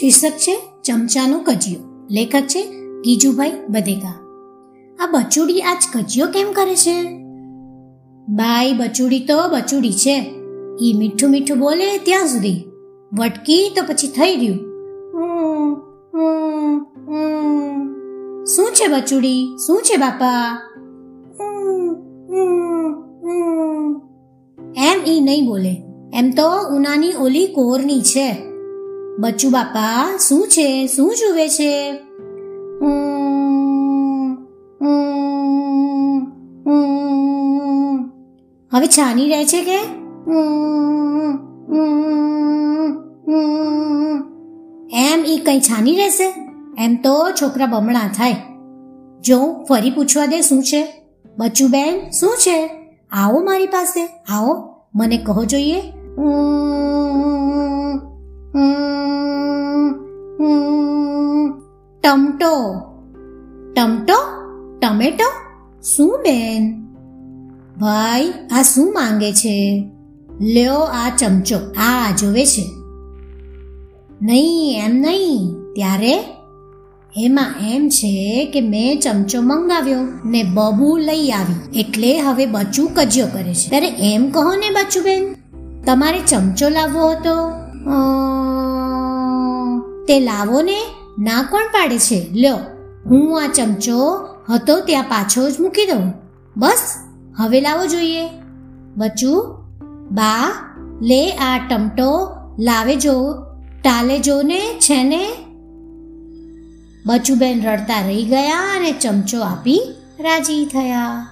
શીર્ષક છે ચમચાનો કજિયો. લેખક છે ગીજુભાઈ બધેકા આ બચુડી આજ કજિયો કેમ કરે છે? બાઈ, બચુડી તો બચુડી છે. એ મીઠું મીઠું બોલે ત્યાં સુધી. વટકી તો પછી થઈ રહ્યું. શું છે બચુડી? શું છે બાપા. એમ ઈ નહીં બોલે. એમ તો ઉનાની ઓલી કોરની છે. બચ્ચુ બાપા, શું છે? શું જુએ છે. હવે છાની રહે છે કે. એમ ઈ કઈ છાની રહેશે? એમ તો છોકરા બમણા થાય. જો ફરી પૂછવા દે શું છે? બચ્ચુ બેન, શું છે? આવો મારી પાસે, આવો. મને કહો જોઈએ. ટમટો. ટમટો? ટમેટો? શું બેન? ભાઈ, આ શું માંગે છે? લ્યો આ ચમચો, આ જોવે છે. નહીં, એમ નહીં. ત્યારે? એમાં એમ છે કે મેં ચમચો મંગાવ્યો ને બબુ લઈ આવી. એટલે હવે બચ્ચું કજ્યો કરે છે. ત્યારે એમ કહો ને બચ્ચું બેન તમારે ચમચો લાવવો હતો? તે લાવો ને ના કોણ પાડે છે? લ્યો, હું આ ચમચો હતો ત્યાં પાછો જ મૂકી દઉં. બસ, હવે લાવો જોઈએ. બચ્ચું, બા, લે આ ટમટો, લાવે જો, ટાલે જો ને છે ને. બચુબેન રડતા રહી ગયા અને ચમચો આપી રાજી થયા.